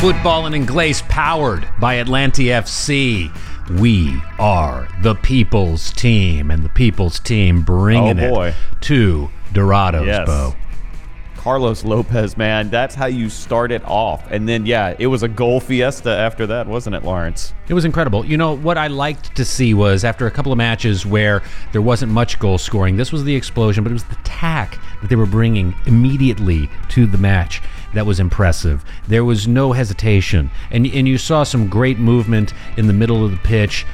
Football and Inglés powered by Atlante FC. We are the people's team, and the people's team bringing Oh, boy. it to Dorados, Yes. Bo. Carlos Lopez, man, that's how you start it off. And then, yeah, it was a goal fiesta after that, wasn't it, Lawrence? It was incredible. You know, what I liked to see was after a couple of matches where there wasn't much goal scoring, this was the explosion, but it was the tack that they were bringing immediately to the match that was impressive. There was no hesitation. And, and you saw some great movement in the middle of the pitch,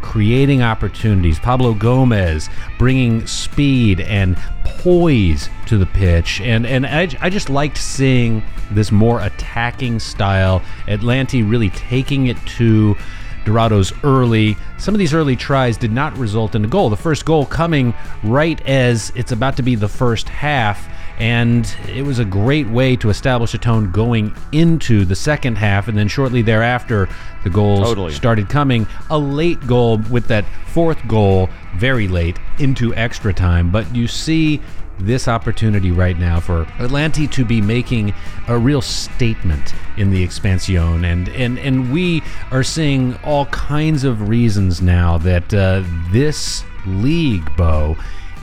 creating opportunities. Pablo Gomez bringing speed and poise to the pitch. And, and I, I just liked seeing this more attacking style. Atlante really taking it to Dorados early. Some of these early tries did not result in a goal. The first goal coming right as it's about to be the first half. And it was a great way to establish a tone going into the second half. And then shortly thereafter, the goals Totally. started coming. A late goal with that fourth goal, very late, into extra time. But you see this opportunity right now for Atlante to be making a real statement in the expansion and and and we are seeing all kinds of reasons now that uh, this league Bo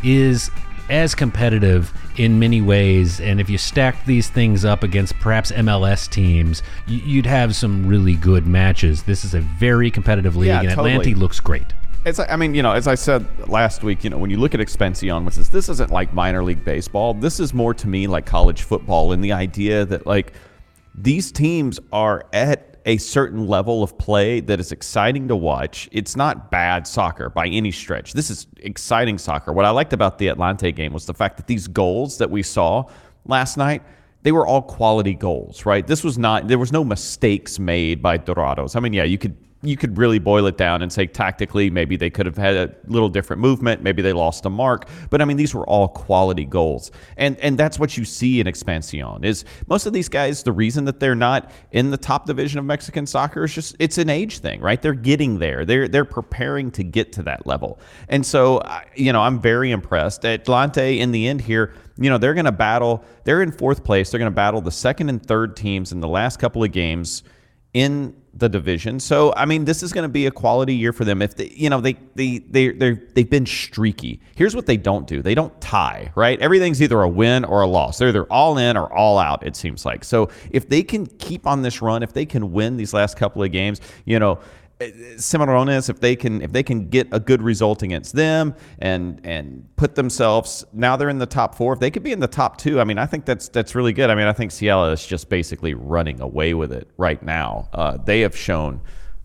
is as competitive in many ways and if you stack these things up against perhaps MLS teams you'd have some really good matches this is a very competitive league Yeah, and totally. Atlante looks great It's, I mean, you know, as I said last week, you know, when you look at Expansion, which is this isn't like minor league baseball. This is more to me like college football, and the idea that like these teams are at a certain level of play that is exciting to watch. It's not bad soccer by any stretch. This is exciting soccer. What I liked about the Atlante game was the fact that these goals that we saw last night they were all quality goals, right? This was not there was no mistakes made by Dorados. I mean, yeah, you could you could really boil it down and say tactically maybe they could have had a little different movement, maybe they lost a mark, but I mean these were all quality goals. And and that's what you see in Expansion. Is most of these guys the reason that they're not in the top division of Mexican soccer is just it's an age thing, right? They're getting there. They're they're preparing to get to that level. And so you know, I'm very impressed. Atlante in the end here you know, they're going to battle, they're in fourth place. They're going to battle the second and third teams in the last couple of games in the division. So, I mean, this is going to be a quality year for them. If they, you know, they, they, they, they they've been streaky. Here's what they don't do. They don't tie, right? Everything's either a win or a loss. They're either all in or all out, it seems like. So if they can keep on this run, if they can win these last couple of games, you know, Cimarrones, if they can if they can get a good result against them and and put themselves now they're in the top four. If they could be in the top two, I mean, I think that's that's really good. I mean, I think Ciela is just basically running away with it right now. Uh, they have shown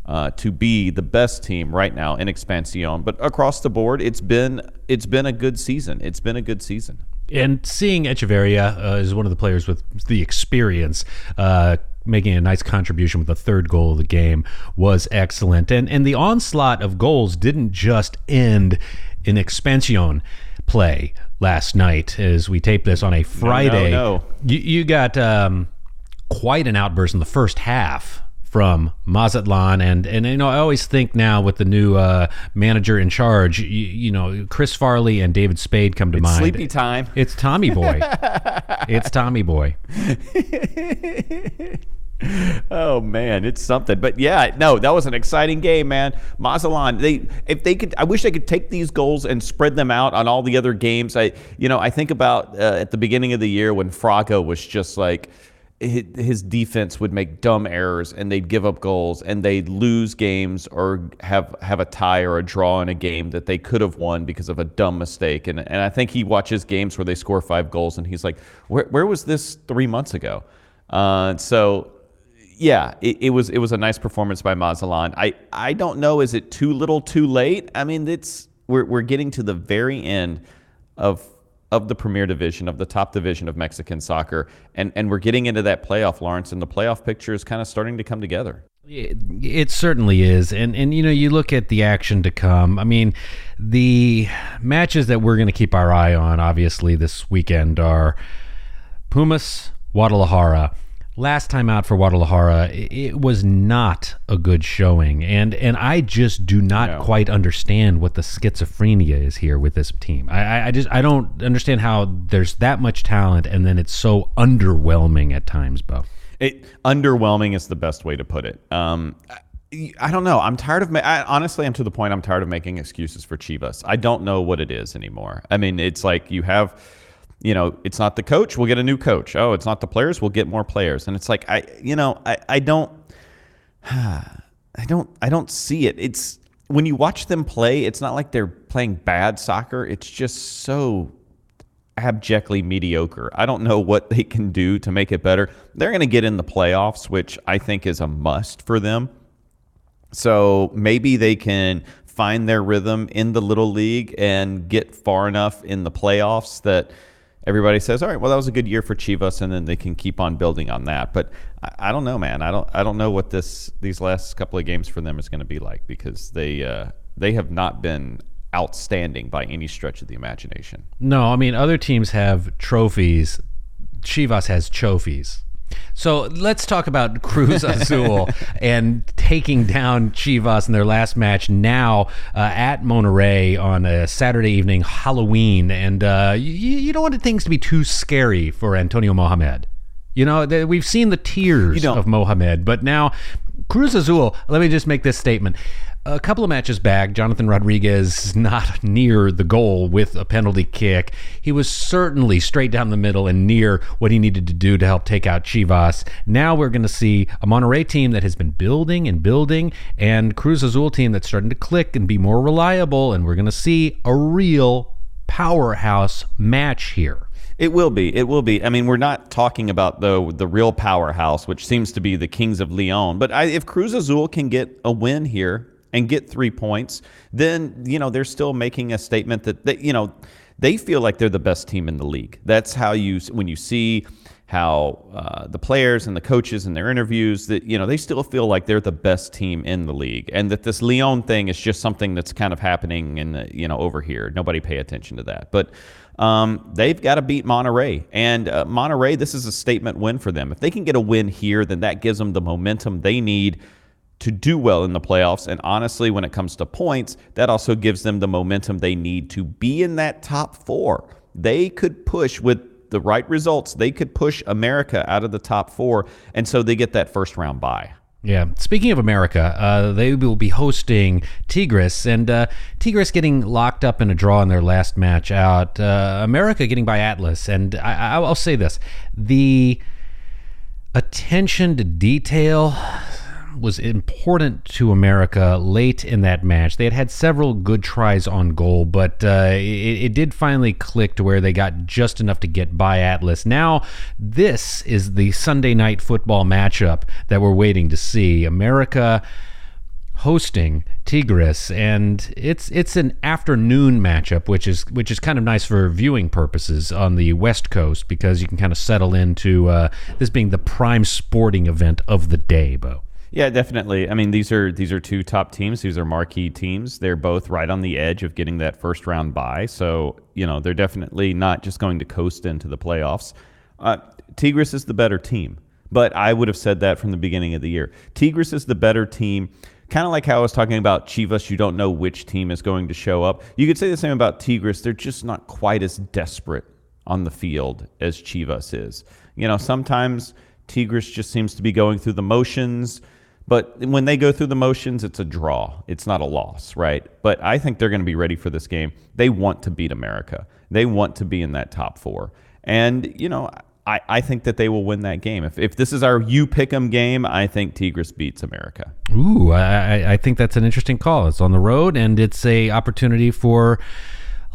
uh, to be the best team right now in Expansion, but across the board, it's been it's been a good season. It's been a good season. And seeing Echeverria uh, is one of the players with the experience, uh, making a nice contribution with the third goal of the game was excellent. And and the onslaught of goals didn't just end in expansion play last night as we tape this on a Friday. no. You, you got um, quite an outburst in the first half from Mazatlan and and you know I always think now with the new uh, manager in charge you, you know Chris Farley and David Spade come to mind Sleepy time. it's Tommy Boy. it's Tommy Boy. Oh man, it's something. But yeah, no, that was an exciting game, man. Mazatlan, they if they could, I wish they could take these goals and spread them out on all the other games. I, you know, I think about uh, at the beginning of the year when Fraga was just like his defense would make dumb errors and they'd give up goals and they'd lose games or have have a tie or a draw in a game that they could have won because of a dumb mistake. And and I think he watches games where they score five goals and he's like, where where was this three months ago? Uh, so yeah, it, it was it was a nice performance by Mazatlan I I don't know, is it too little, too late? I mean, it's we're we're getting to the very end of of the Premier Division, of the top division of Mexican soccer, and and we're getting into that playoff, Lawrence, and the playoff picture is kind of starting to come together. It, it certainly is, and and you know you look at the action to come. I mean, the matches that we're going to keep our eye on, obviously this weekend, are Pumas, Guadalajara. Last time out for Guadalajara, it was not a good showing, and and I just do not No. quite understand what the schizophrenia is here with this team. I, I I just I don't understand how there's that much talent and then it's so underwhelming at times, Bo. It underwhelming is the best way to put it. Um, I, I don't know. I'm tired of. Ma- I, honestly, I'm to the point. I'm tired of making excuses for Chivas. I don't know what it is anymore. I mean, it's like you have, you know, it's not the coach. We'll get a new coach. Oh, it's not the players. We'll get more players. And it's like I, you know, I, I don't, I don't, I don't see it. It's when you watch them play. It's not like they're playing bad soccer. It's just so abjectly mediocre. I don't know what they can do to make it better. They're going to get in the playoffs, which I think is a must for them. So maybe they can find their rhythm in the little league and get far enough in the playoffs that everybody says, "All right, well, that was a good year for Chivas," and then they can keep on building on that. But I, I don't know, man. I don't. I don't know what this these last couple of games for them is going to be like because they uh, they have not been outstanding by any stretch of the imagination. No, I mean other teams have trophies. Chivas has trophies. So let's talk about Cruz Azul and taking down Chivas in their last match now uh, at Monterrey on a Saturday evening, Halloween. And uh, you, you don't want things to be too scary for Antonio Mohamed. You know, we've seen the tears of Mohamed, but now Cruz Azul, let me just make this statement a couple of matches back, Jonathan Rodriguez not near the goal with a penalty kick. He was certainly straight down the middle and near what he needed to do to help take out Chivas. Now we're going to see a Monterrey team that has been building and building, and Cruz Azul team that's starting to click and be more reliable, and we're going to see a real powerhouse match here. It will be. It will be. I mean, we're not talking about the the real powerhouse, which seems to be the Kings of Leon. But I, if Cruz Azul can get a win here, and get three points, then you know they're still making a statement that, that you know they feel like they're the best team in the league. That's how you when you see how uh, the players and the coaches in their interviews that you know they still feel like they're the best team in the league, and that this Leon thing is just something that's kind of happening in the, you know over here. Nobody pay attention to that, but. Um, they've got to beat Monterrey And uh, Monterrey, this is a statement win for them. If they can get a win here, then that gives them the momentum they need to do well in the playoffs. And honestly, when it comes to points, that also gives them the momentum they need to be in that top four. They could push with the right results, they could push America out of the top four. And so they get that first round bye. Yeah. Speaking of America, uh, they will be hosting Tigres, and uh, Tigres getting locked up in a draw in their last match out. Uh, America getting by Atlas, and I, will say this: the attention to detail was important to America late in that match. They had had several good tries on goal, but uh, it, it, did finally click to where they got just enough to get by Atlas. Now, this is the Sunday night football matchup that we're waiting to see. America hosting Tigres, and it's it's an afternoon matchup, which is which is kind of nice for viewing purposes on the West Coast because you can kind of settle into uh, this being the prime sporting event of the day, Bo. Yeah, definitely. I mean, these are these are two top teams. These are marquee teams. They're both right on the edge of getting that first round bye. So you know they're definitely not just going to coast into the playoffs. Uh, Tigres is the better team, but I would have said that from the beginning of the year. Tigres is the better team. Kind of like how I was talking about Chivas, you don't know which team is going to show up. You could say the same about Tigres. They're just not quite as desperate on the field as Chivas is. You know, sometimes Tigres just seems to be going through the motions but when they go through the motions, it's a draw. It's not a loss, right? But I think they're going to be ready for this game. They want to beat America. They want to be in that top four. And, you know, I, I think that they will win that game. If, if this is our you pick 'em game, I think Tigres beats America. Ooh, I, I think that's an interesting call. It's on the road, and it's a opportunity for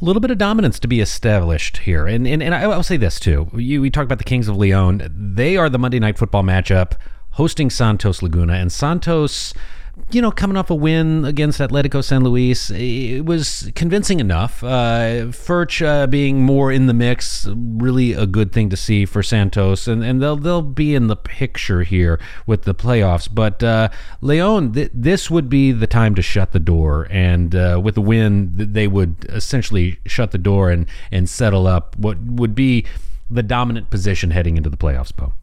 a little bit of dominance to be established here. And and, and I, will say this too. You, we talk about the Kings of Leon. They are the Monday Night Football matchup hosting Santos Laguna. And Santos, you know, coming off a win against Atletico San Luis, it was convincing enough. Uh, Furch uh, being more in the mix, really a good thing to see for Santos, and, and they'll they'll be in the picture here with the playoffs. But uh, Leon, th- this would be the time to shut the door, and uh, with the win, they would essentially shut the door and and settle up what would be the dominant position heading into the playoffs, Bo.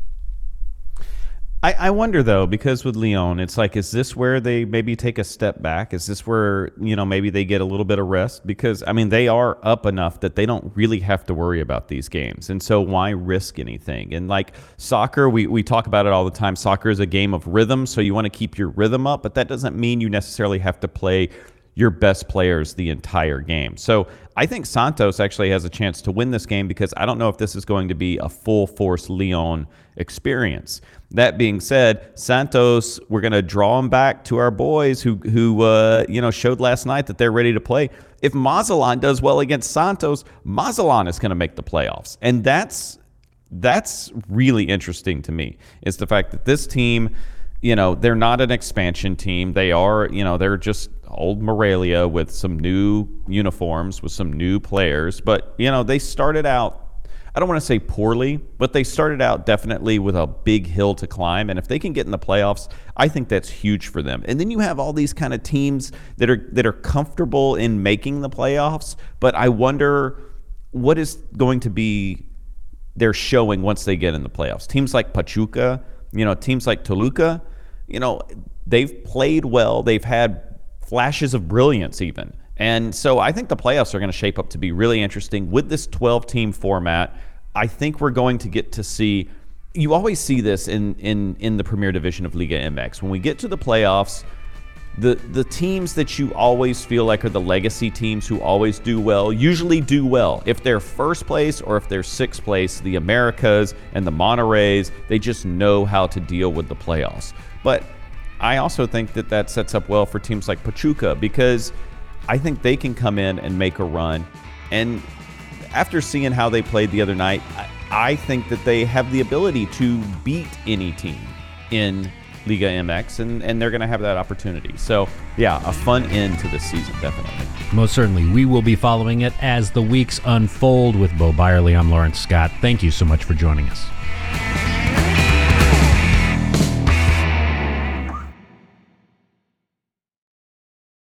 I, I wonder though, because with Leon, it's like, is this where they maybe take a step back? Is this where you know maybe they get a little bit of rest? Because I mean, they are up enough that they don't really have to worry about these games, and so why risk anything? And like soccer, we we talk about it all the time. Soccer is a game of rhythm, so you want to keep your rhythm up, but that doesn't mean you necessarily have to play your best players the entire game. So I think Santos actually has a chance to win this game because I don't know if this is going to be a full force Leon experience. That being said, Santos, we're going to draw them back to our boys who who uh, you know showed last night that they're ready to play. If Mazatlan does well against Santos, Mazatlan is going to make the playoffs, and that's that's really interesting to me. Is the fact that this team, you know, they're not an expansion team. They are, you know, they're just old Morelia with some new uniforms, with some new players. But, you know, they started out, I don't want to say poorly, but they started out definitely with a big hill to climb. And if they can get in the playoffs, I think that's huge for them. And then you have all these kind of teams that are that are comfortable in making the playoffs, but I wonder what is going to be their showing once they get in the playoffs. Teams like Pachuca, you know, teams like Toluca, you know, they've played well. They've had flashes of brilliance, even. And so I think the playoffs are going to shape up to be really interesting with this 12 team format. I think we're going to get to see. You always see this in, in, in the Premier Division of Liga MX. When we get to the playoffs, the the teams that you always feel like are the legacy teams who always do well usually do well. If they're first place or if they're sixth place, the Americas and the Monterreys, they just know how to deal with the playoffs. But I also think that that sets up well for teams like Pachuca because I think they can come in and make a run. And after seeing how they played the other night, I think that they have the ability to beat any team in Liga MX, and, and they're going to have that opportunity. So, yeah, a fun end to this season, definitely. Most certainly. We will be following it as the weeks unfold with Bo Byerly. I'm Lawrence Scott. Thank you so much for joining us.